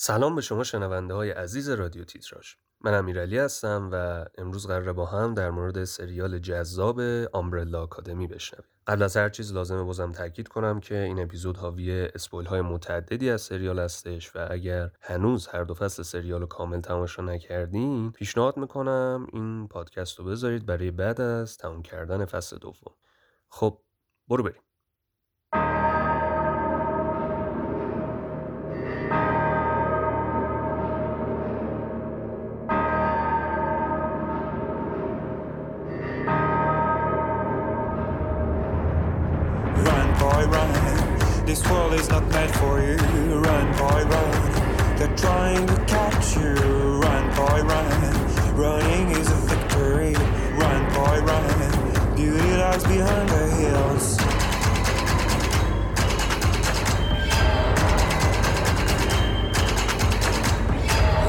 سلام به شما شنونده های عزیز رادیو تیتراژ. من امیرعلی هستم و امروز قراره با هم در مورد سریال جذاب آمبرلا آکادمی بشنویم. قبل از هر چیز لازمه بازم تاکید کنم که این اپیزود حاوی اسپویل های متعددی از سریال هستش و اگر هنوز هر دو فصل سریال رو کامل تماشا نکردین پیشنهاد می‌کنم این پادکست رو بذارید برای بعد از تموم کردن فصل دوم. خب برو بریم. Is not meant for you. Run, boy, run. They're trying to catch you. Run, boy, run. Running is a victory. Run, boy, run. Beauty lies behind the hills.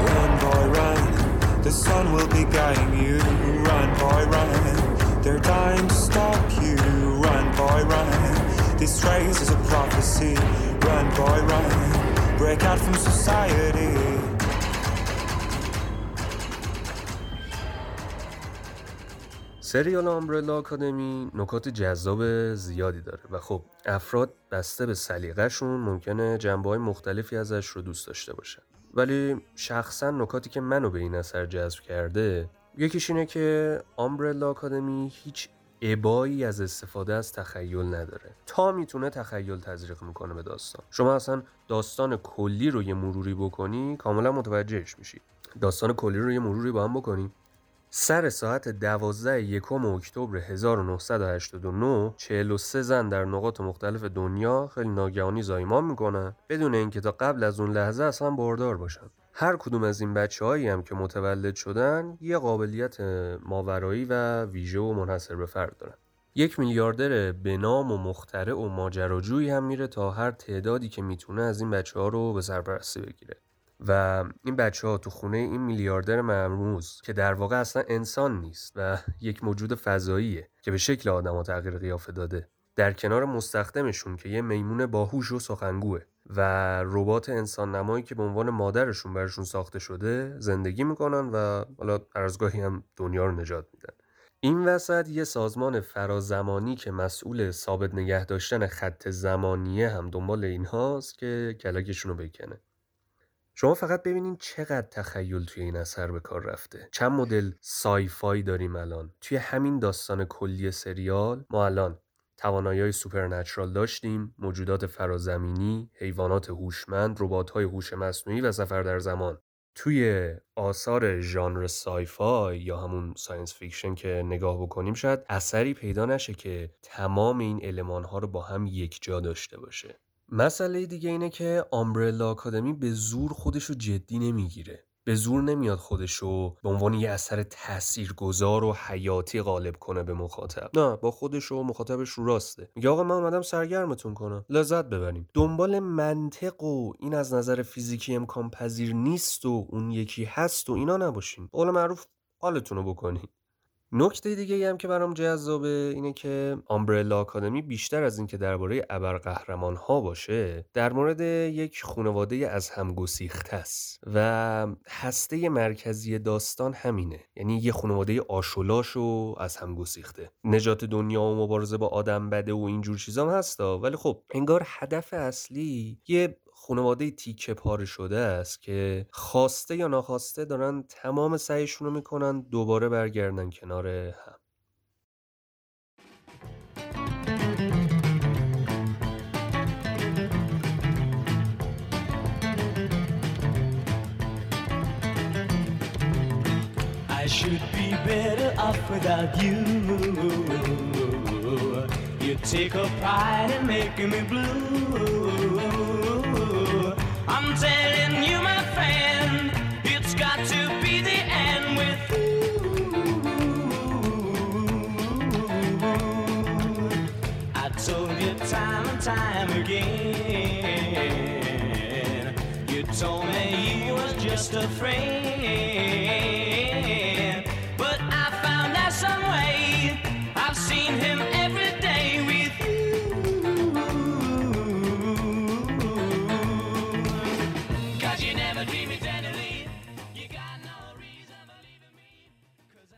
Run, boy, run. The sun will be guiding you. Run, boy, run. They're dying to stop you. Run, boy, run. This race is a prophecy. Run, boy, run. Break out from society. سریال آمبرلا آکادمی نکات جذاب زیادی داره و خب افراد بسته به سلیقهشون ممکنه جنبه های مختلفی ازش رو دوست داشته باشن ولی شخصا نکاتی که منو به این اثر جذب کرده یکیش اینه که آمبرلا آکادمی هیچ ابایی از استفاده از تخیل نداره. تا می‌تونه تخیل تزریق می‌کنه به داستان. شما اصلا داستان کلی رو یه مروری بکنی کاملا متوجهش میشی. داستان کلی رو یه مروری با هم بکنی. سر ساعت 12 یکم اکتبر 1989 43 زن در نقاط مختلف دنیا خیلی ناگهانی زایمان می‌کنن بدون اینکه تا قبل از اون لحظه اصلا باردار باشن. هر کدوم از این بچه هایی هم که متولد شدن یه قابلیت ماورایی و ویژه و منحصر به فرد دارن. یک میلیاردر به نام و مخترع و ماجراجویی هم میره تا هر تعدادی که می‌تونه از این بچه ها رو به سرپرستی بگیره. و این بچه ها تو خونه این میلیاردر مرموز که در واقع اصلا انسان نیست و یک موجود فضاییه که به شکل آدم تغییر قیافه داده در کنار مستخدمشون که یه میمون باهوش و سخنگوه. و ربات انسان نمایی که به عنوان مادرشون برشون ساخته شده زندگی می‌کنن و حالا ارزگاهی هم دنیا رو نجات میدن. این وسط یه سازمان فرازمانی که مسئول ثابت نگه داشتن خط زمانیه هم دنبال اینهاست که کلکشون رو بکنه. شما فقط ببینین چقدر تخیل توی این اثر به کار رفته. چند مدل sci-fi داریم الان. توی همین داستان کلی سریال ما الان توانایی supernatural داشتیم موجودات فرازمینی حیوانات هوشمند ربات‌های هوش مصنوعی و سفر در زمان. توی آثار ژانر sci-fi یا همون science fiction که نگاه بکنیم شاید اثری پیدا نشه که تمام این المان ها رو با هم یک جا داشته باشه. مسئله دیگه اینه که Umbrella Academy به زور خودش رو جدی نمی‌گیره. به زور نمیاد خودشو به عنوان یه اثر تاثیرگذار و حیاتی قالب کنه به مخاطب. نه با خودش و مخاطبش رو راسته. میگه آقا من اومدم سرگرمتون کنم. لذت ببرین. دنبال منطق و این از نظر فیزیکی امکان پذیر نیست و اون یکی هست و اینا نباشین. قول معروف حالتون رو بکنین. نکته دیگه هم که برام جذابه اینه که آمبرلا آکادمی بیشتر از اینکه درباره ابرقهرمان ها باشه در مورد یک خانواده از هم گسیخته است و هسته مرکزی داستان همینه. یعنی یه خانواده آشولاش و از هم گسیخته. نجات دنیا و مبارزه با آدم بده و اینجور چیزام هستا ولی خب انگار هدف اصلی یه خانواده تیکه پاره شده است که خواسته یا ناخواسته دارن تمام سعیشون رو می‌کنن دوباره برگردن کنار هم I should be better off without you. You take a pride in making me blue. Telling you, my friend, it's got to be the end with you. I told you time and time again. You told me you was just a friend.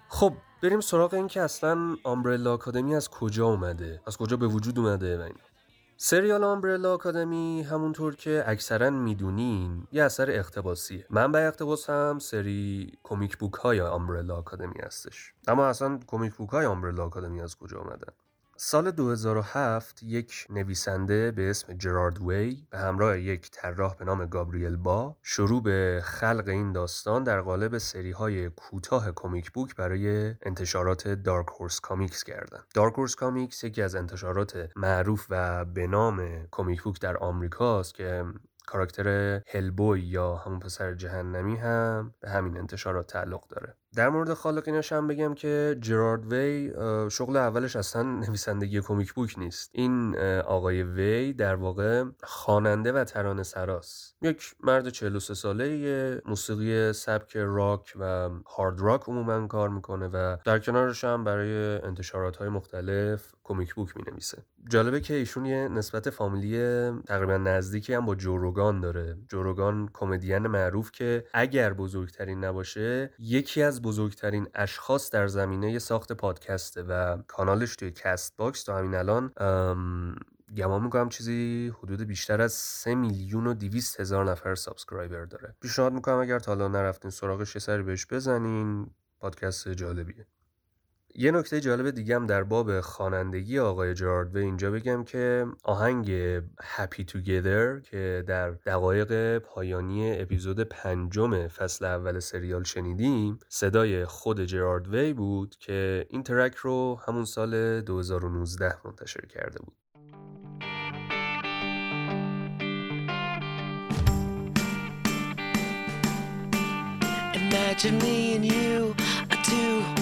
خب بریم سراغ این که اصلا آمبرلا آکادمی از کجا اومده؟ از کجا به وجود اومده و اینا؟ سریال Umbrella Academy همونطور که اکثرا می‌دونین یه اثر اقتباسیه. منبع اقتباس هم سری comic book های Umbrella Academy هستش. اما اصلا comic book های Umbrella Academy از کجا اومدن؟ سال 2007 یک نویسنده به اسم جرارد وی به همراه یک طراح به نام گابریل با شروع به خلق این داستان در قالب سری های کوتاه comic book برای انتشارات Dark Horse Comics کردند. Dark Horse Comics یکی از انتشارات معروف و به نام comic book در آمریکاست که کاراکتر Hellboy یا همون پسر جهنمی هم به همین انتشارات تعلق داره در مورد خالقینش هم بگم که جرارد وی شغل اولش اصلا نویسندگی comic book نیست. این آقای وی در واقع خواننده و ترانه سراست. یک مرد 43 ساله موسیقی سبک راک و hard rock عموما کار می‌کنه و در کنارش هم برای انتشارات های مختلف comic book می نویسه جالبه که ایشون یه نسبت فامیلی تقریبا نزدیکی هم با جو روگان داره. جو روگان کمدین معروف که اگر بزرگترین نباشه یکی از بزرگترین اشخاص در زمینه ساخت پادکسته و کانالش توی Castbox تا همین الان گمان می‌کنم چیزی حدود بیشتر از 3 میلیون و 200 هزار نفر subscriber داره. پیشنهاد می‌کنم اگر تا حالا نرفتین سراغش یه سری بهش بزنین. پادکست جالبیه. یه نکته جالب دیگه هم در باب خوانندگی آقای جرارد وی اینجا بگم که آهنگ Happy Together که در دقایق پایانی اپیزود پنجم فصل اول سریال شنیدیم صدای خود جرارد وی بود که این track رو همون سال 2019 منتشر کرده بود. Imagine me and you, I do.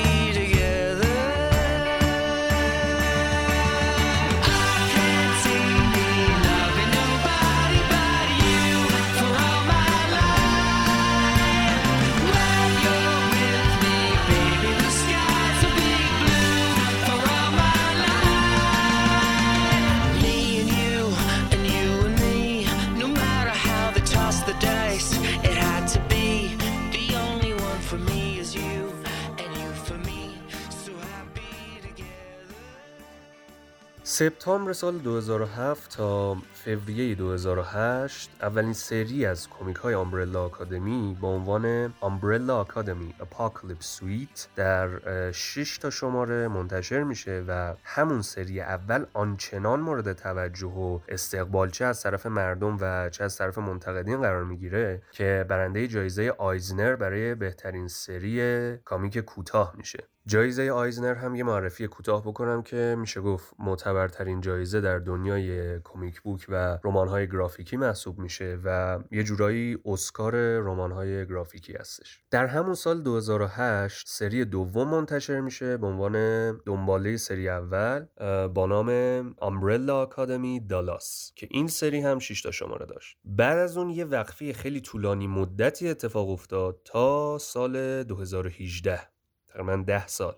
سپتامبر سال 2007 تا فوریه 2008 اولین سری از کمیک های Umbrella Academy با عنوان Umbrella Academy Apocalypse Suite در 6 تا شماره منتشر میشه و همون سری اول آنچنان مورد توجه و استقبال چه از طرف مردم و چه از طرف منتقدین قرار می‌گیره که برنده جایزه آیزنر برای بهترین سری comic کوتاه میشه. جایزه آیزنر هم یه معرفی کوتاه بکنم که میشه گفت معتبرترین جایزه در دنیای comic book و رمان‌های گرافیکی محسوب میشه و یه جورایی اسکار رمان‌های گرافیکی هستش. در همون سال 2008 سری دوم منتشر میشه به عنوان دنباله سری اول با نام امبرلا آکادمی دالاس که این سری هم 6 تا شماره داشت. بعد از اون یه وقفه خیلی طولانی مدتی اتفاق افتاد تا سال 2018 تقریبا ده سال.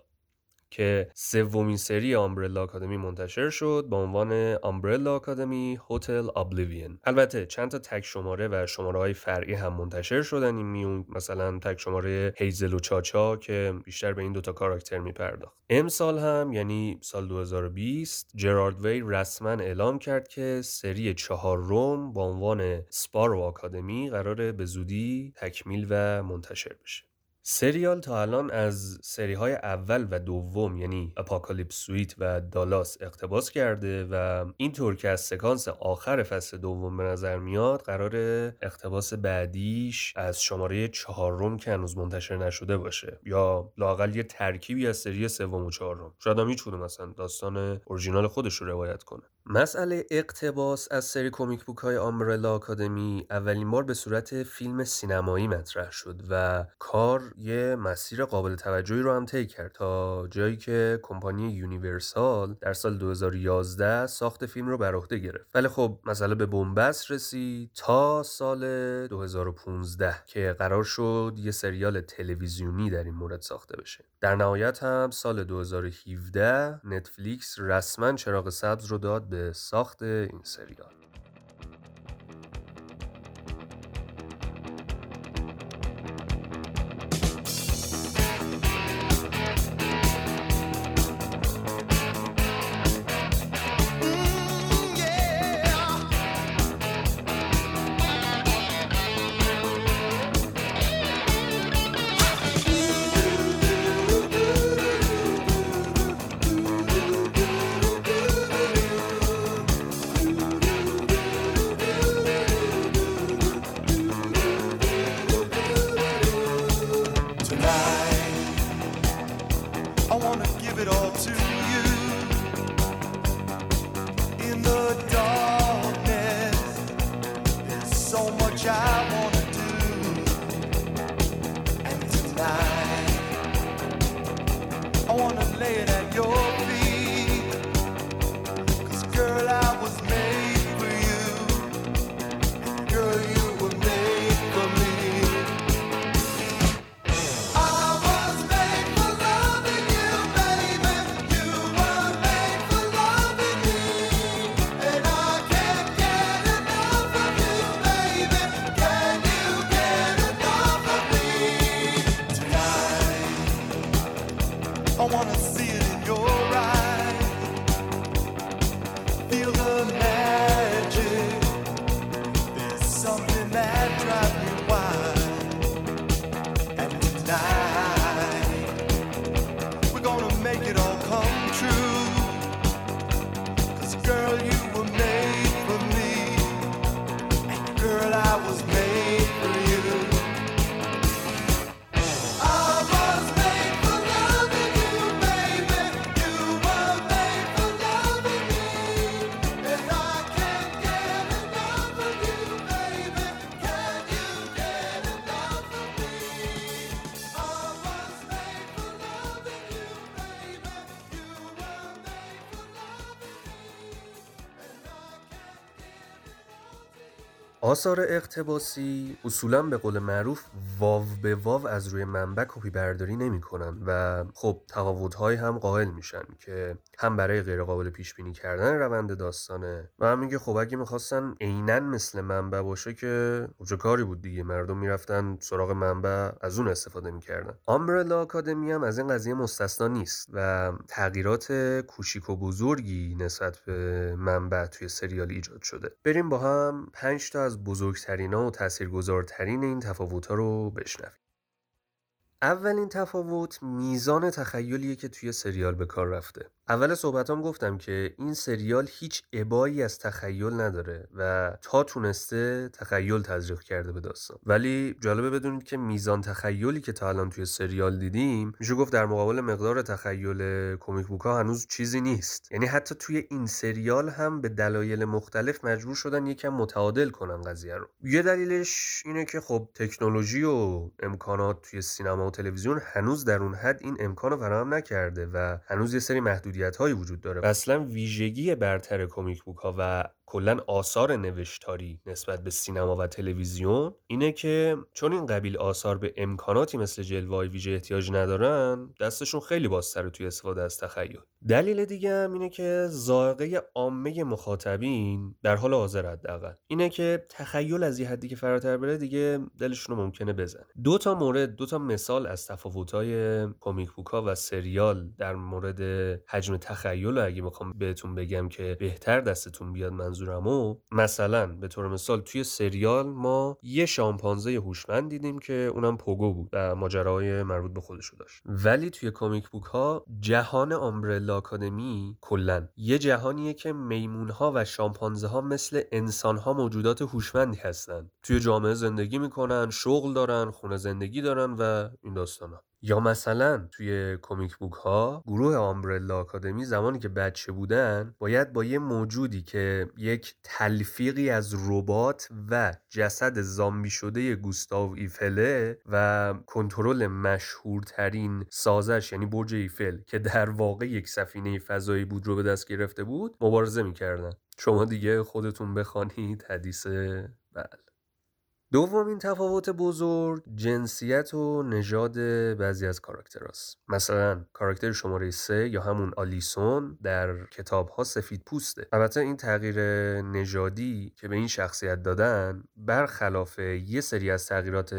که سومین سری آمبرلا آکادمی منتشر شد با عنوان آمبرلا آکادمی هتل ابلیوین البته چند تا تک شماره و شماره های فرعی هم منتشر شدن. این میون مثلا تک شماره هیزل و چاچا که بیشتر به این دوتا کاراکتر میپرداخت. امسال هم یعنی سال 2020 جرارد وی رسما اعلام کرد که سری چهار روم با عنوان سپارو آکادمی قراره به زودی تکمیل و منتشر بشه. سریال تا الان از سری های اول و دوم یعنی Apocalypse Suite و دالاس اقتباس کرده و اینطور که از سکانس آخر فصل دوم به نظر میاد قراره اقتباس بعدیش از شماره چهارم که هنوز منتشر نشده باشه یا لاقل یه ترکیبی از سری سوم و چهارم. شاید هم هیچ مثلا داستان اورجینال خودش رو روایت کنه. مسئله اقتباس از سری comic book های Umbrella Academy اولین بار به صورت فیلم سینمایی مطرح شد و کار یه مسیر قابل توجهی رو هم طی کرد تا جایی که کمپانی یونیورسال در سال 2011 ساخت فیلم رو بر عهده گرفت. ولی خب مسئله به بنبست رسید تا سال 2015 که قرار شد یه سریال تلویزیونی در این مورد ساخته بشه. در نهایت هم سال 2017 نتفلیکس رسما چراغ سبز رو داد به ساخت این سریال. laying at your feet. آثار اقتباسی اصولا به قول معروف واو به واو از روی منبع کپی برداری نمی کنن و خب تفاوت‌هایی هم قائل میشن که هم برای غیرقابل پیش بینی کردن روند داستانه و همین که خب اگه می‌خواستن عینا مثل منبع باشه که چه کاری بود دیگه؟ مردم می‌رفتن سراغ منبع از اون استفاده می‌کردن. آمبرلا آکادمی هم از این قضیه مستثنا نیست و تغییرات کوچیک و بزرگی نسبت به منبع توی سریال ایجاد شده. بریم با هم 5 تا بزرگترین و تاثیرگذارترین این تفاوت ها رو بشنویم. اولین تفاوت میزان تخیلیه که توی سریال به کار رفته. اول صحبتام گفتم که این سریال هیچ ابایی از تخیل نداره و تا تونسته تخیل تزریق کرده به داستان. ولی جالبه بدونید که میزان تخیلی که تا الان توی سریال دیدیم میشه گفت در مقابل مقدار تخیل کمیک بوک ها هنوز چیزی نیست. یعنی حتی توی این سریال هم به دلایل مختلف مجبور شدن یکم متعادل کنن قضیه رو. یه دلیلش اینه که خب تکنولوژی و امکانات توی سینما تلویزیون هنوز در اون حد این امکان رو فراهم نکرده و هنوز یه سری محدود محدودیت هایی وجود داره. اصلا ویژگی برتر کمیک بوک ها و کلا آثار نوشتاری نسبت به سینما و تلویزیون اینه که چون این قبیل آثار به امکاناتی مثل جلوه ویژه احتیاج ندارن دستشون خیلی بازتره توی استفاده از تخیل. دلیل دیگه هم اینه که ذائقه عامه مخاطبین در حال حاضر حداقل اینه که تخیل از یه حدی که فراتر بره دیگه دلشون رو ممکنه بزنه. دو تا مورد دو تا مثال از تفاوت‌های کمیک بوکا و سریال در مورد حجم تخیل اگه می‌خوام بهتون بگم که بهتر دستتون بیاد منظور منظورمو مثلا به طور مثال توی سریال ما یه شامپانزه هوشمند دیدیم که اونم پوگو بود و ماجراهای مربوط به خودشو داشت. ولی توی کامیک بوک ها جهان آمبرلا آکادمی کلا یه جهانیه که میمون ها و شامپانزه ها مثل انسان ها موجودات هوشمندی هستن. توی جامعه زندگی می‌کنن شغل دارن خونه زندگی دارن و این داستانا. یا مثلا توی کمیک بوک ها گروه آمبرلا آکادمی زمانی که بچه بودن باید با یه موجودی که یک تلفیقی از ربات و جسد زامبی شده گوستاو ایفله و کنترل مشهورترین سازش یعنی برج ایفل که در واقع یک سفینه فضایی بود رو به دست گرفته بود مبارزه می‌کردن. شما دیگه خودتون بخوانید حدیث بله دومین تفاوت بزرگ جنسیت و نژاد بعضی از کاراکتراست. مثلا کاراکتر شماره سه یا همون آلیسون در کتاب ها سفید پوسته. البته این تغییر نژادی که به این شخصیت دادن برخلاف یه سری از تغییرات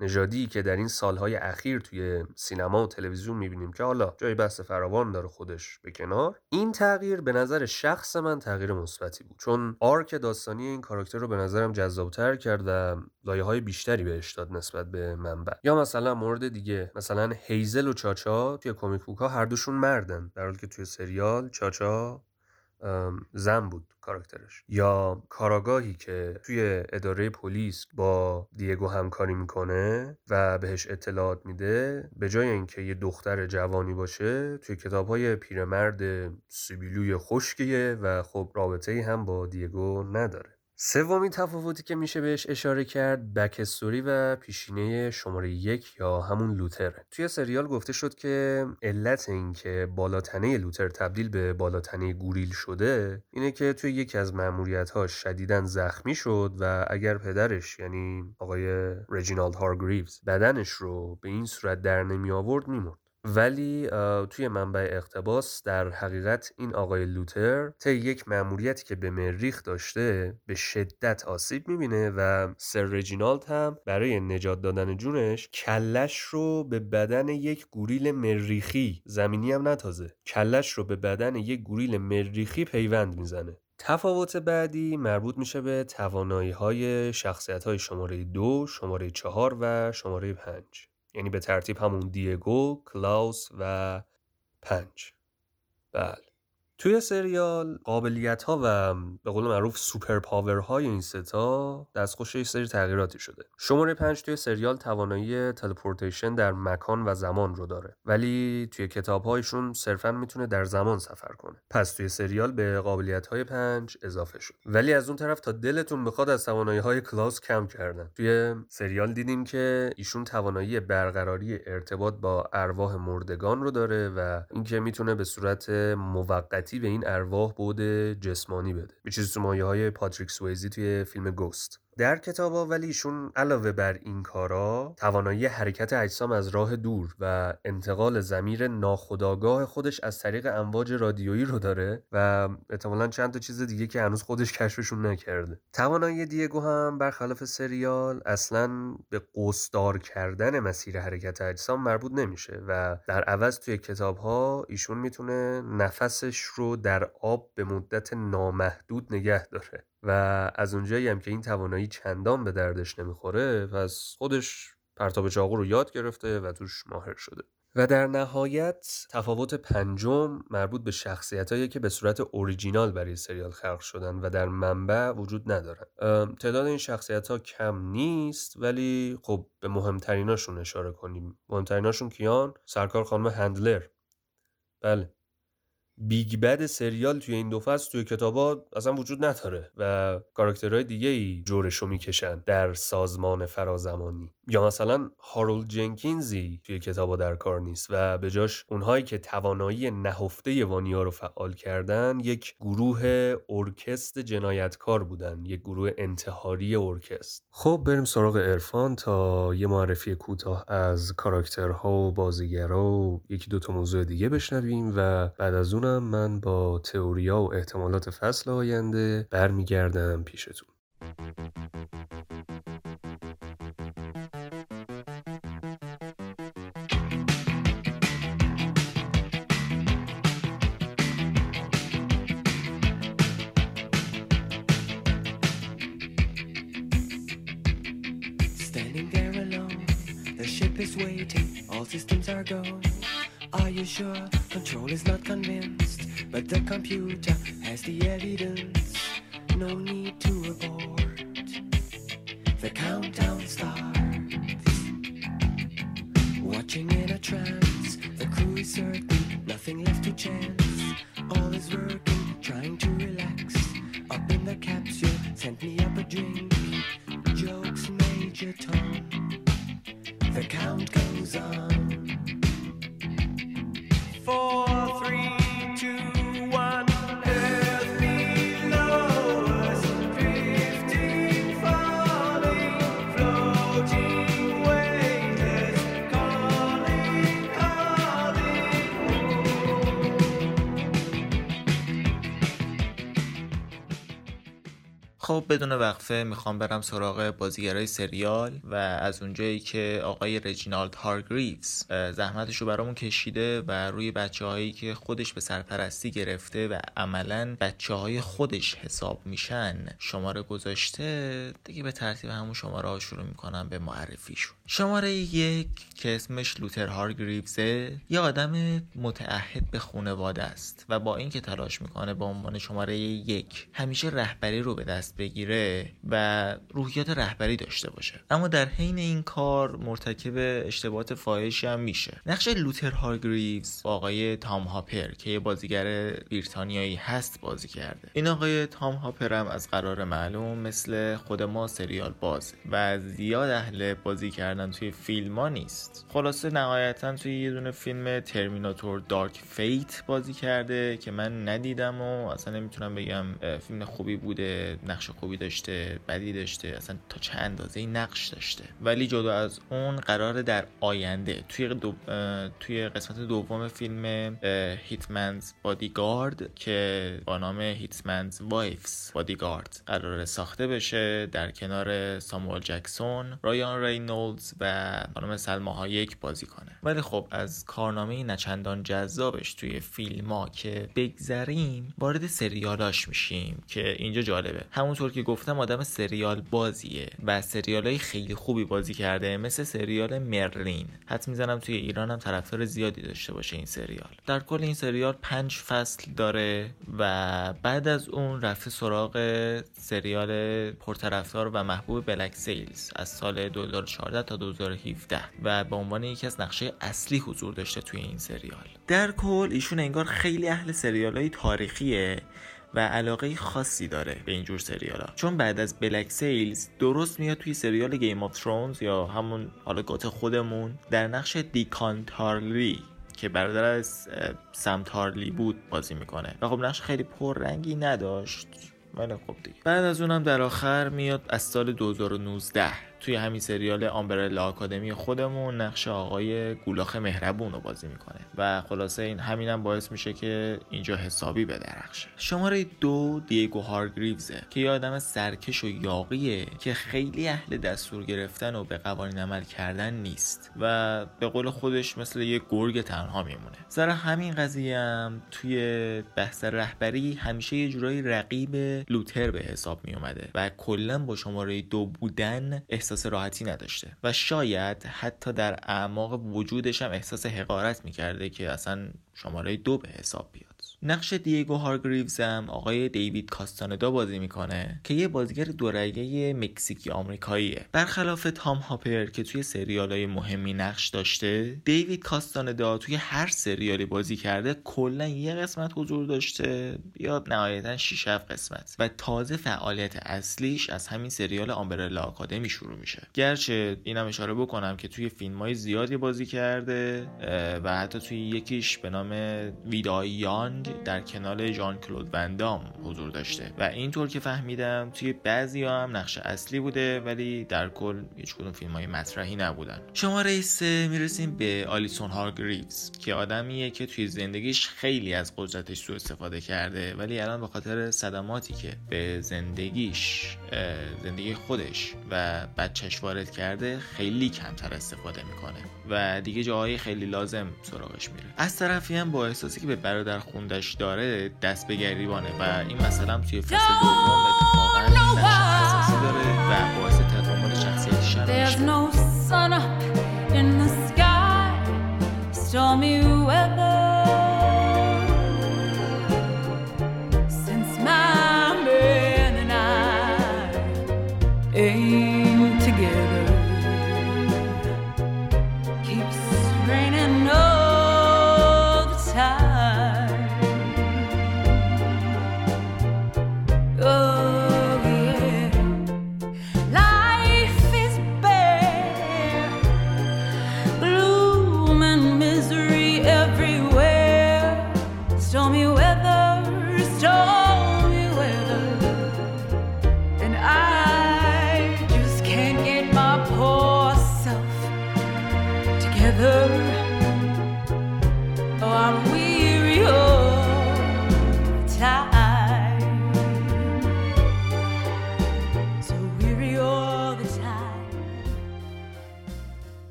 نژادی که در این سالهای اخیر توی سینما و تلویزیون می‌بینیم که حالا جای بحث فراوان داره خودش به کنار. این تغییر به نظر شخص من تغییر مثبتی بود. چون آرک داستانی این کاراکتر رو به نظرم جذابتر کرد و لایه های بیشتری بهش داد نسبت به منبع. یا مثلا مورد دیگه مثلا هیزل و چاچا توی کمیک بوک ها هر دوشون مردن در حالی که توی سریال چاچا زن بود کاراکترش. یا کاراگاهی که توی اداره پلیس با دیگو همکاری می‌کنه و بهش اطلاعات میده به جای اینکه یه دختر جوانی باشه توی کتاب های پیرمرد سیبیلوی خشکیه و خب رابطه هم با دیگو نداره. سومین تفاوتی که میشه بهش اشاره کرد بکستوری و پیشینه شماره یک یا همون لوتره توی سریال گفته شد که علت این که بالاتنه لوتر تبدیل به بالاتنه گوریل شده اینه که توی یکی از مأموریت‌هاش شدیداً زخمی شد و اگر پدرش یعنی آقای رجینالد هارگریوز بدنش رو به این صورت در نمی آورد میمرد. ولی توی منبع اقتباس در حقیقت این آقای لوتر طی یک مأموریتی که به مریخ داشته به شدت آسیب می‌بینه و سر رجینالد هم برای نجات دادن جونش کلش رو به بدن یک گوریل مریخی زمینی هم نتازه کلش رو به بدن یک گوریل مریخی پیوند می‌زنه تفاوت بعدی مربوط میشه به توانایی های شخصیت های شماره دو، شماره چهار و شماره پنج. یعنی به ترتیب همون دیگو، کلاوس و پنج. بله. توی سریال قابلیت ها و به قول معروف super power های این سه‌تا دستخوش یه سری تغییراتی شده. شماره پنج توی سریال توانایی teleportation در مکان و زمان رو داره. ولی توی کتاب ایشون صرفا می‌تونه در زمان سفر کنه. پس توی سریال به قابلیت های پنج اضافه شد. ولی از اون طرف تا دلتون بخواد از توانایی های کلاوس کم کردن. توی سریال دیدیم که ایشون توانایی برقراری ارتباط با ارواح مردگان رو داره و اینکه می‌تونه به صورت موقت به این ارواح بود جسمانی بده. به چیزی تو مایه های پاتریک سویزی توی فیلم گوست در کتاب ولی ایشون علاوه بر این کارا توانایی حرکت اجسام از راه دور و انتقال زمیر ناخودآگاه خودش از طریق امواج رادیویی رو داره و احتمالا چند تا چیز دیگه که هنوز خودش کشفشون نکرده. توانایی دیگو هم برخلاف سریال اصلا به قصدار کردن مسیر حرکت اجسام مربوط نمیشه و در عوض توی کتاب ها ایشون می‌تونه نفسش رو در آب به مدت نامحدود نگه داره. و از اونجایی هم که این توانایی چندان به دردش نمی‌خوره پس خودش پرتاب چاقو رو یاد گرفته و توش ماهر شده. و در نهایت تفاوت پنجم مربوط به شخصیت که به صورت اوریجینال برای سریال خلق شدن و در منبع وجود ندارن. تعداد این شخصیت ها کم نیست ولی خب به مهمتریناشون اشاره کنیم. مهمتریناشون کیان؟ سرکار خانم هندلر. بله. big bad سریال توی این دو فصل توی کتابا اصلا وجود نداره و کاراکترهای دیگه ای جورشو می‌کشن در سازمان فرازمانی. یا مثلا هارولد جنکینزی توی کتابا در کار نیست و به جاش اونهایی که توانایی نهفته وانیا رو فعال کردن یک گروه ارکست جنایتکار بودن یک گروه انتحاری ارکست. خب بریم سراغ عرفان تا یه معرفی کوتاه از کاراکترها و بازیگرا و یکی دوتا موضوع دیگه بشنویم و بعد از اونم من با تئوریا و احتمالات فصل آینده برمیگردم پیشتون. Sure control is not convinced, but the computer has the evidence. No need to abort. The countdown starts. Watching in a trance. The crew is certain, nothing left to chance. All is working, trying to relax. Up in the capsule, sent me up a drink. Jokes, Major Tom. The count goes on. خب بدون وقفه می‌خوام برم سراغ بازیگرای سریال و از اونجایی که آقای رجینالد هارگریوز زحمتش رو برامون کشیده و روی بچه هایی که خودش به سرپرستی گرفته و عملا بچه های خودش حساب میشن شماره گذاشته دیگه به ترتیب همون شماره ها شروع می‌کنم به معرفیشون. شماره یک که اسمش لوتر هارگریوزه یه آدم متعهد به خانواده است و با اینکه تلاش می‌کنه به عنوان شماره یک همیشه رهبری رو به دست بگیره و روحیات رهبری داشته باشه. اما در حین این کار مرتکب اشتباهات فاحشی هم میشه. نقش لوتر هارگریوز آقای تام هاپر که یه بازیگر بریتانیایی هست بازی کرده. این آقای تام هاپر هم از قرار معلوم مثل خود ما سریال باز و زیاد اهل بازی کردن توی فیلم ها نیست. خلاصه نهایتا توی یه دونه فیلم ترمیناتور دارک فیت بازی کرده که من ندیدم و اصلا نمی‌تونم بگم فیلم خوبی بوده نقش خوبی داشته بدی داشته اصلا تا چه اندازه نقش داشته. ولی جدا از اون قرار در آینده توی دو... توی قسمت دوم فیلم Hitman's Bodyguard که با نام Hitman's Wife's Bodyguard قرار ساخته بشه در کنار ساموئل جکسون رایان رینولدز و خانم سلما هایک بازی کنه. ولی خب از کارنامه نچندان جذابش توی فیلم ها که بگذریم وارد سریالاش میشیم که اینجا جالبه. همونطور که گفتم آدم سریال بازیه و سریال های خیلی خوبی بازی کرده مثل سریال مرلین. حدس می‌زنم توی ایران هم طرفدار زیادی داشته باشه این سریال. در کل این سریال پنج فصل داره و بعد از اون رفته سراغ سریال پرطرفدار و محبوب Black Sails از سال 2014 تا 2017 و به عنوان یکی از نقشای اصلی حضور داشته توی این سریال. در کل ایشون انگار خیلی اهل سریال های تاریخیه و علاقه خاصی داره به اینجور سریال ها چون بعد از Black Sails درست میاد توی سریال Game of Thrones یا همون حالا GOT خودمون در نقش دیکان تارلی که برادر از اه، سم تارلی بود بازی می‌کنه. و خب نقش خیلی پررنگی نداشت ولی خب دیگه. بعد از اونم در آخر میاد از سال 2019 توی همین سریال آمبرلا آکادمی خودمون نقش آقای گولاخ مهربون رو بازی می‌کنه. و خلاصه این همینم باعث میشه که اینجا حسابی بدرخشه. شماره دو دیگو هارگریوزه که یه آدم سرکش و یاقیه که خیلی اهل دستور گرفتن و به قوانین عمل کردن نیست و به قول خودش مثل یه گرگ تنها میمونه. سر همین قضیه هم توی بحث رهبری همیشه یه جورایی رقیب لوتر به حساب می اومده و کلا با شماره دو بودن احساس راحتی نداشته. و شاید حتی در اعماق وجودش هم احساس حقارت می‌کرده که اصلا شماره دو به حساب بیاد. نقش دیگو هارگریوز هم آقای دیوید کاستاندا بازی می‌کنه که یه بازیگر دورگه مکزیکی آمریکاییه. برخلاف تام هاپر که توی سریال های مهمی نقش داشته دیوید کاستاندا توی هر سریالی بازی کرده کلا یه قسمت حضور داشته یا نهایتا 6 قسمت. و تازه فعالیت اصلیش از همین سریال آمبرلا آکادمی شروع میشه. گرچه اینم اشاره بکنم که توی فیلم های زیادی بازی کرده و حتی توی یکیش به نام ویدای یانگ در کنال ژان کلود وندام حضور داشته. و اینطور که فهمیدم توی بعضی هم نقش اصلی بوده ولی در کل هیچ کدوم فیلم های مطرحی نبودن. شماره سه می‌رسیم به آلیسون هارگریوز که آدمیه که توی زندگیش خیلی از قدرتش سوء استفاده کرده ولی الان به خاطر صدماتی که به زندگیش زندگی خودش و بچهش وارد کرده خیلی کمتر استفاده می‌کنه و دیگه جاهای خیلی لازم سراغش میره. از طرفی هم با احساسی که به برادر خوندش داره دست به گریبانه و این مثلا توی فصل دوم اتفاقا اساسی داره و باعث تکامل شخصیتش هم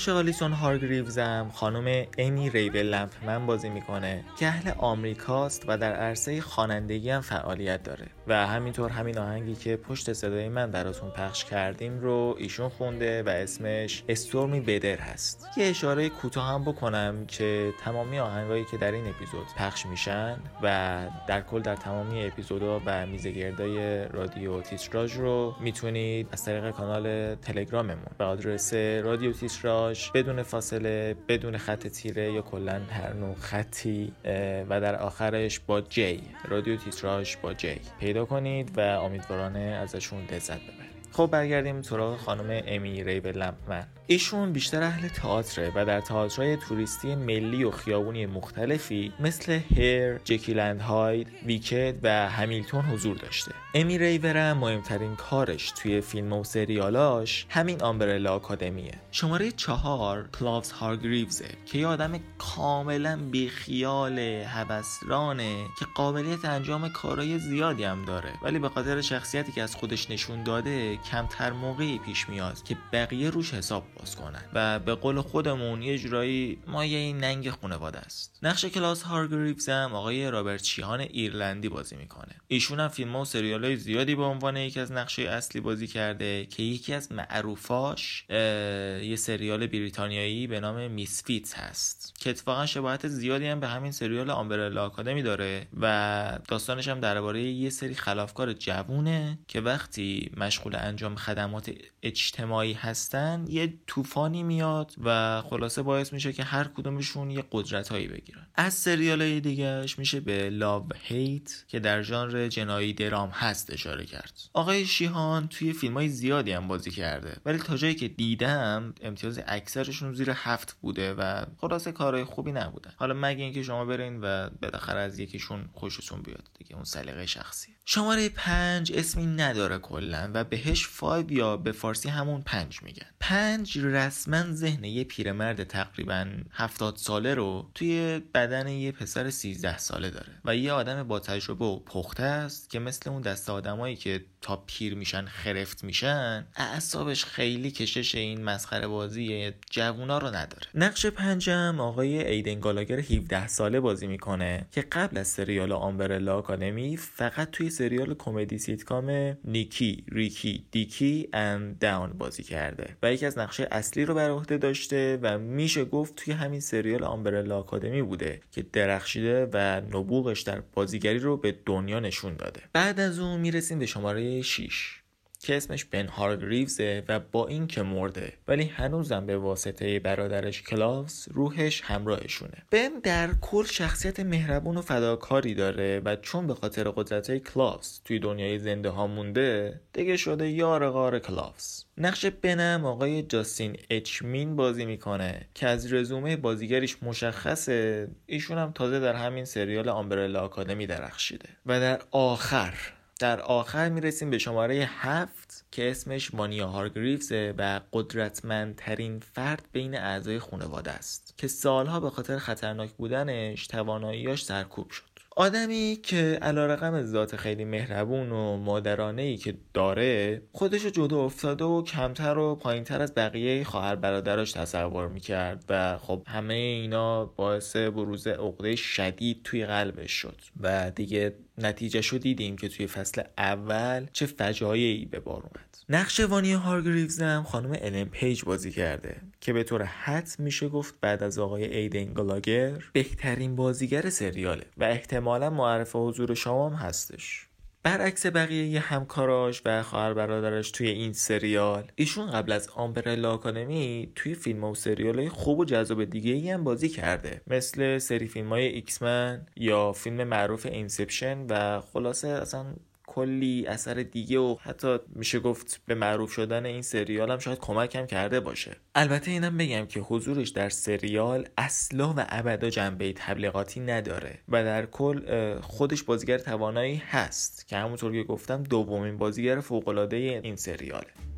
نقش آلیسون هارگریوز خانم امی ریبل لمپمن بازی می‌کنه. که اهل آمریکاست و در عرصه خوانندگی هم فعالیت داره. و همینطور همین آهنگی که پشت صدای من براتون پخش کردیم رو ایشون خونده و اسمش استورمی بدر هست. یه اشاره کوتاه هم بکنم که تمامی آهنگایی که در این اپیزود پخش میشن و در کل در تمامی اپیزودها و میزگردای رادیو تیتراژ رو می‌تونید از طریق کانال تلگراممون به آدرس رادیو تیتراژ بدون فاصله بدون خط تیره یا کلا هر نوع خطی و در آخرش با جی. رادیو تیتراژ با جی. پیدا کنید و امیدوارانه ازشون لذت ببرید. خب برگردیم سراغ خانم امی ریور لمپمن ایشون بیشتر اهل تئاتره و در تئاترهای توریستی ملی و خیابونی مختلفی مثل Hair، Jekyll and Hyde، Wicked و همیلتون حضور داشته. امی ریور هم مهمترین کارش توی فیلم و سریالاش همین Umbrella Academy ه. شماره چهار کلاوس هارگریوزه که یه آدم کاملا بیخیال هوسرانه که قابلیت انجام کارهای زیادی هم داره ولی به خاطر شخصیتی که از خودش نشون داده کمتر موقعی پیش میاد که بقیه روش حساب باز کنن و به قول خودمون یه جورایی مایه ننگ خانواده است. نقش کلاس هارگریوز هم آقای رابرت چیهان ایرلندی بازی می‌کنه. ایشون هم فیلم و سریال های زیادی به عنوان یکی از نقشه اصلی بازی کرده که یکی از معروفاش یه سریال بریتانیایی به نام میسفیتس هست. که اتفاقا شباهت زیادی هم به همین سریال آمبرلا آکادمی داره و داستانش هم درباره یه سری خلافکار جوونه که وقتی مشغول انجام خدمات اجتماعی هستن یه طوفانی میاد و خلاصه باعث میشه که هر کدومشون یه قدرت هایی بگیرن. از سریال های دیگهش میشه به Love/Hate که در ژانر جنایی درام هست اشاره کرد. آقای شیهان توی فیلم های زیادی هم بازی کرده ولی تا جایی که دیدم امتیاز اکثرشون زیر هفت بوده و خلاصه کارهای خوبی نبودن. حالا مگه اینکه شما برین و بالاخره از یکیشون خوشتون بیاد دیگه اون سلیقه شخصی شماره پنج اسمی نداره کلا و بهش Five یا به فارسی همون پنج میگن. پنج رسما ذهن یه پیرمرد تقریبا هفتاد ساله رو توی بدن یه پسر سیزده ساله داره و یه آدم با تجربه و پخته است که مثل اون دست آدمایی که تا پیر میشن خرفت میشن اعصابش خیلی کشش این مسخره بازی جوونا رو نداره. نقش پنجم آقای ایدن گالاگر 17 ساله بازی می‌کنه که قبل از سریال Umbrella Academy فقط توی سریال کمدی sitcom Nicky, Ricky, Dicky & Dawn بازی کرده و یکی از نقشای اصلی رو بر عهده داشته و میشه گفت توی همین سریال Umbrella Academy بوده که درخشیده و نبوغش در بازیگری رو به دنیا نشون داده. بعد از اون می‌رسیم به شماره 6 که اسمش بن هارگریوزه و با این که مرده ولی هنوزم به واسطه برادرش کلاوس روحش همراهشونه. بن در کل شخصیت مهربون و فداکاری داره و چون به خاطر قدرت کلاوس توی دنیای زنده ها مونده دیگه شده یار غار کلاوس نقش بنم آقای جاستین اچمین بازی می‌کنه که از رزومه بازیگریش مشخصه. ایشون هم تازه در همین سریال آمبرلا آکادمی درخشیده. و در آخر در آخر می‌رسیم به شماره هفت که اسمش وانیا هارگریوزه و قدرتمندترین فرد بین اعضای خانواده است که سالها به خاطر خطرناک بودنش تواناییاش سرکوب شد. آدمی که علی‌رغم ذات خیلی مهربون و مادرانه ای که داره خودشو جدا افتاده و کمتر و پایینتر از بقیه خواهر برادراش تصور می‌کرد و خب همه اینا باعث بروز عقده شدید توی قلبش شد و دیگه نتیجه شو دیدیم که توی فصل اول چه فجایعی به بار اومد. نقش وانیا هارگریوزم خانم الن پیج بازی کرده که به طور حتم میشه گفت بعد از آقای ایدن گالاگر بهترین بازیگر سریاله و احتمالا معرف حضور شما هم هستش. برعکس بقیه همکاراش و خواهر برادرش توی این سریال ایشون قبل از Umbrella Academy توی فیلم و سریال های خوب و جذاب دیگه ای هم بازی کرده. مثل سری فیلم های X-Men یا فیلم معروف Inception و خلاصه اصلا کلی اثر دیگه و حتی میشه گفت به معروف شدن این سریال هم شاید کمک هم کرده باشه. البته اینم بگم که حضورش در سریال اصلا و ابدا جنبه تبلیغاتی نداره و در کل خودش بازیگر توانایی هست که همونطور که گفتم دومین بازیگر فوق‌العاده این سریاله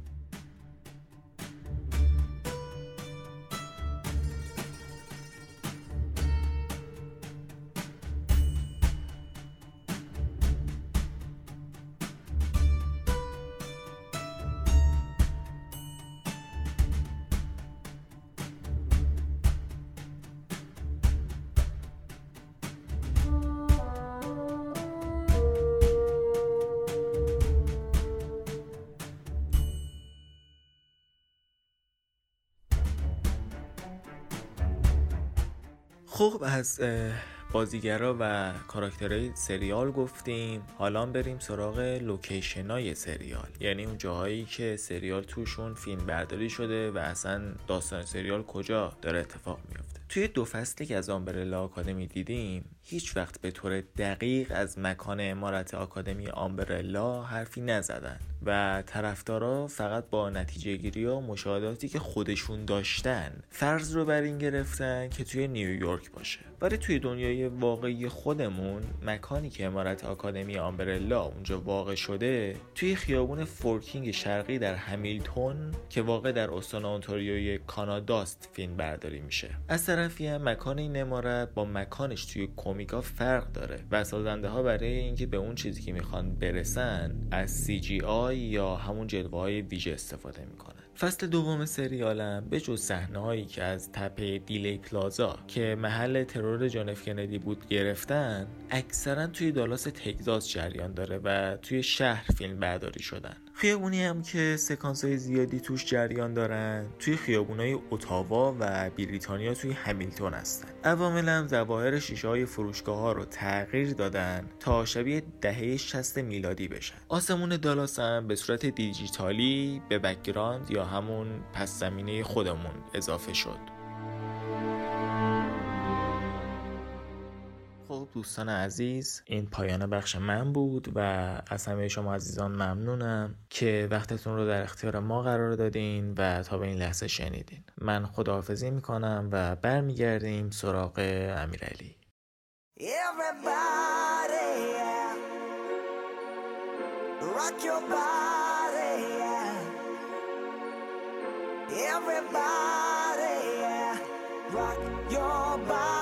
از بازیگرا و کاراکترهای سریال گفتیم. حالا بریم سراغ لوکیشن های سریال. یعنی اون جاهایی که سریال توشون فیلم برداری شده و اصلا داستان سریال کجا داره اتفاق میفته توی دو فصلی که از Umbrella Academy دیدیم هیچ وقت به طور دقیق از مکان عمارت آکادمی Umbrella حرفی نزدن و طرفدارا فقط با نتیجه گیری و مشاهداتی که خودشون داشتن فرض رو بر این گرفتن که توی نیویورک باشه. ولی توی دنیای واقعی خودمون مکانی که عمارت آکادمی Umbrella اونجا واقع شده توی خیابون فورکینگ شرقی در همیلتون که واقع در استان اونتاریوی کاناداست فیلم برداری میشه. از طرفی هم مکان این امارت با مکانش توی کومیکا فرق داره و سازنده ها برای اینکه به اون چیزی که می‌خوان برسن از CGI یا همون جلوه های ویژه استفاده می‌کنن. فصل دوم سریالم به جز صحنه هایی که از تپه دیلی پلازا که محل ترور جان اف کندی بود گرفتن اکثرا توی دالاس تگزاس جریان داره و توی شهر فیلم برداری شدن. خیابونی هم که سکانس های زیادی توش جریان دارن توی خیابون های اتاوا و بریتانیا توی همیلتون هستن. عوامل هم ظواهر شیشه های فروشگاه ها رو تغییر دادن تا شبیه دهه 60 میلادی بشن. آسمون دالاس هم به صورت دیجیتالی به background یا همون پس زمینه خودمون اضافه شد. خب دوستان عزیز این پایان بخش من بود و از همه شما عزیزان ممنونم که وقتتون رو در اختیار ما قرار دادین و تا به این لحظه شنیدین. من خداحافظی می‌کنم و برمیگردیم سراغ امیرعلی. Everybody, yeah. rock your body,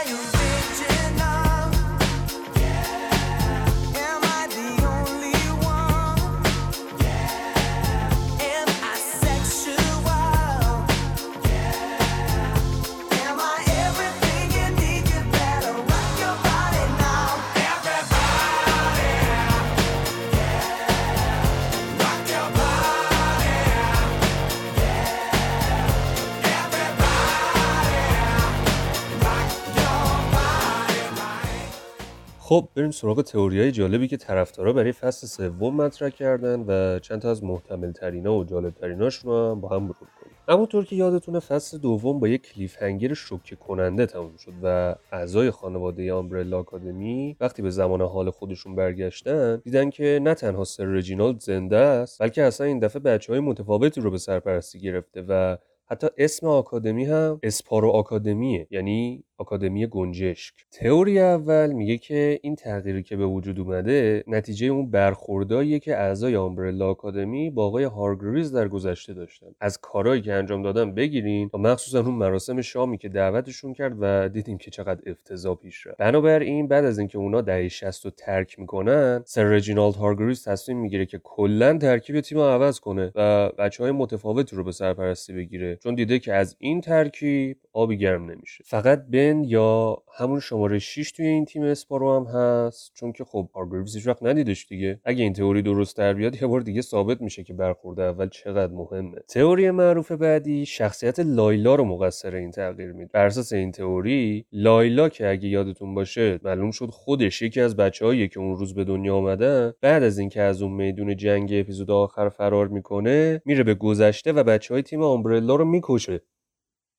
خب بریم سراغ تئوریای جالبی که طرفدارا برای فصل سوم مطرح کردن و چند تا از محتمل ترینا و جالب تریناش رو هم با هم مرور کنیم. همونطور که یادتونه فصل دوم با یک کلیف هنگر شوکه کننده تموم شد و اعضای خانواده آمبرلا آکادمی وقتی به زمان حال خودشون برگشتن دیدن که نه تنها سر رجینالد زنده است بلکه اصلا این دفعه بچه های متفاوتی رو به سرپرستی گرفته و حتی اسم آکادمی هم اسپارو آکادمیه یعنی آکادمی گنجشک. تئوری اول میگه که این تغییری که به وجود اومده نتیجه اون برخورداییه که اعضای آمبرلا آکادمی با آقای هارگریوز در گذشته داشتن. از کارهایی که انجام دادن بگیرین و مخصوصا اون مراسم شامی که دعوتشون کرد و دیدیم که چقدر افتضاح پیش رفت. بنابراین بعد از اینکه اونا دهه 60 رو ترک می‌کنن سر رجینالد هارگریوز تصمیم می‌گیره که کلا ترکیب تیم عوض کنه و بچه های متفاوتی رو به سرپرستی بگیره. چون دیده که از این ترکیب آبی گرم نمیشه. فقط بن یا همون شماره 6 توی این تیم اسپارو هم هست. چون که خب هارگریوز هیچ وقت ندیدش دیگه. اگه این تئوری درست در بیاد یه بار دیگه ثابت میشه که برخورد اول چقدر مهمه. تئوری معروف بعدی شخصیت لایلا رو مقصر این تغییر میده. بر اساس این تئوری لایلا که اگه یادتون باشه معلوم شد خودش یکی از بچه‌هایی که اون روز به دنیا آمدن بعد از اینکه از اون میدون جنگ اپیزود آخر فرار می‌کنه میره به گذشته و بچه های تیم آمبرلا رو می‌کشه.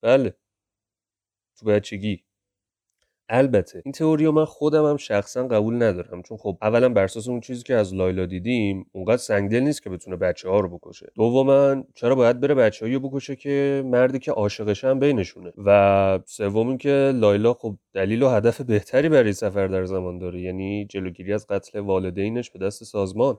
بله. تو بچگی. البته این تئوری من خودم هم شخصا قبول ندارم. چون خب اولا بر اساس اون چیزی که از لایلا دیدیم اونقدر سنگدل نیست که بتونه بچه ها رو بکشه. دوما چرا باید بره بچه رو بکشه که مردی که عاشقش هم بینشونه؟ و سوم اینکه لایلا خب دلیل و هدف بهتری برای سفر در زمان داره. یعنی جلوگیری از قتل والدینش به دست سازمان.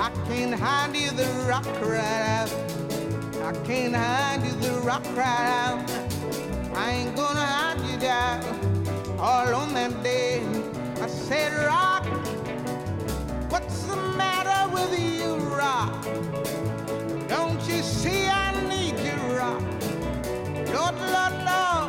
I can't hide you, the rock cried out. I can't hide you, the rock cried out. I ain't gonna hide you down. All on that day, I said, Rock, what's the matter with you, Rock? Don't you see I need you, Rock? Lord, Lord, Lord,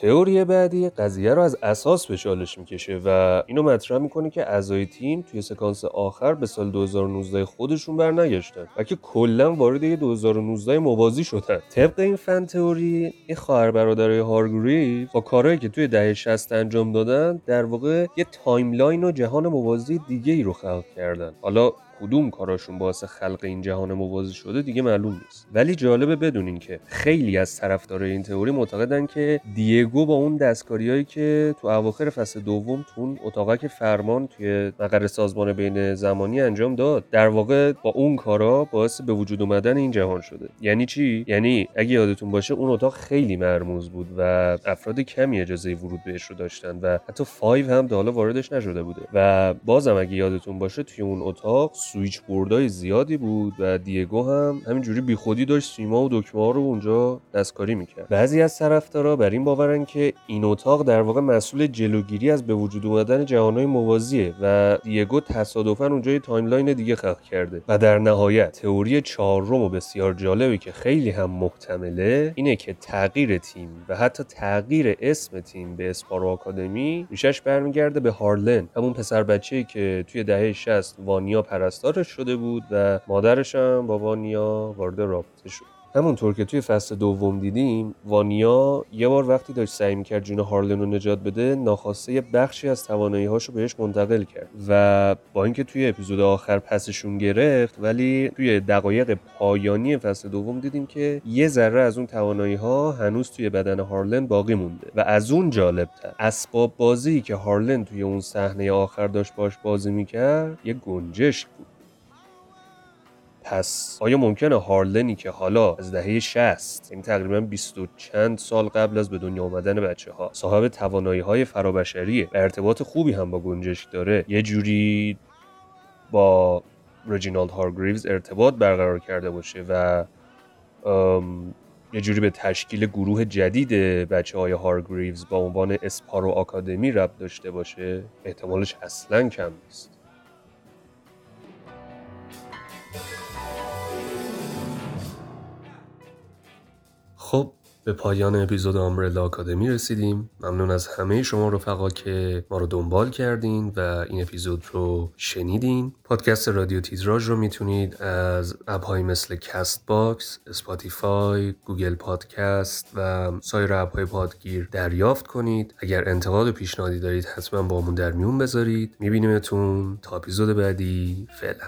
تئوری بعدی قضیه رو از اساس به چالش می‌کشه و اینو مطرح می‌کنه که اعضای تیم توی سکانس آخر به سال 2019 خودشون برنگشتن بلکه کلا وارد یه 2019 موازی شدن. طبق این fan theory این خواهر برادرای هارگریو با کارهایی که توی دهه 60 انجام دادن در واقع یه timeline و جهان موازی دیگه ای رو خلق کردن. حالا کدوم کاراشون باعث خلق این جهان موازی شده دیگه معلوم نیست. ولی جالبه بدونین که خیلی از طرفدارای این تئوری معتقدن که دیگو با اون دستکاریایی که تو اواخر فصل دوم تو اون اتاقک فرمان توی مقر سازمان بین زمانی انجام داد در واقع با اون کارا باعث به وجود اومدن این جهان شده. یعنی چی؟ یعنی اگه یادتون باشه اون اتاق خیلی مرموز بود و افراد کمی اجازه ورود بهش رو داشتن و حتی فایو هم تا حالا واردش نشده بوده. و بازم اگه یادتون باشه توی اون اتاق switchboard ای زیادی بود و دیگو هم همینجوری بیخودی داشت سیما و دکمه رو اونجا دستکاری می‌کرد. بعضی از طرفدارا بر این باورن که این اتاق در واقع مسئول جلوگیری از به وجود اومدن جهانهای موازیه و دیگو تصادفا اونجا یه timeline دیگه خلق کرده. و در نهایت تئوری چهارم و بسیار جالبی که خیلی هم محتمله اینه که تغییر تیم و حتی تغییر اسم تیم به Sparrow Academy ریشه‌ش برمیگرده به هارلن همون پسر بچه‌ای که توی دهه 60 وانیا پرستارش شده بود و مادرش هم با وانیا وارد رابطه شد. همونطور که توی فصل دوم دیدیم وانیا یه بار وقتی داشت سعی می‌کرد جون هارلن رو نجات بده ناخواسته یه بخشی از توانایی رو بهش منتقل کرد و با اینکه توی اپیزود آخر پسشون گرفت ولی توی دقایق پایانی فصل دوم دیدیم که یه ذره از اون توانایی ها هنوز توی بدن هارلن باقی مونده و از اون جالبتر اسباب بازی که هارلن توی اون صحنه آخر داشت باش بازی می‌کرد یه گنجشک بود. پس آیا ممکنه هارلنی که حالا از دهه 60 یعنی تقریبا 20 و چند سال قبل از به دنیا آمدن بچه ها صاحب توانایی های فرابشریه و ارتباط خوبی هم با گنجشک داره یه جوری با رجینالد هارگریوز ارتباط برقرار کرده باشه و یه جوری به تشکیل گروه جدید بچه های هارگریوز با عنوان اسپارو آکادمی ربط داشته باشه؟ احتمالش اصلا کم نیست. خب به پایان اپیزود Umbrella Academy رسیدیم. ممنون از همه شما رفقا که ما رو دنبال کردین و این اپیزود رو شنیدین. پادکست رادیو تیتراژ رو می‌تونید از app هایی مثل Castbox، Spotify، Google Podcast و سایر app های پادگیر دریافت کنید. اگر انتقاد و پیشنهادی دارید حتما با همون در میون بذارید. میبینیمتون تا اپیزود بعدی. فعلا.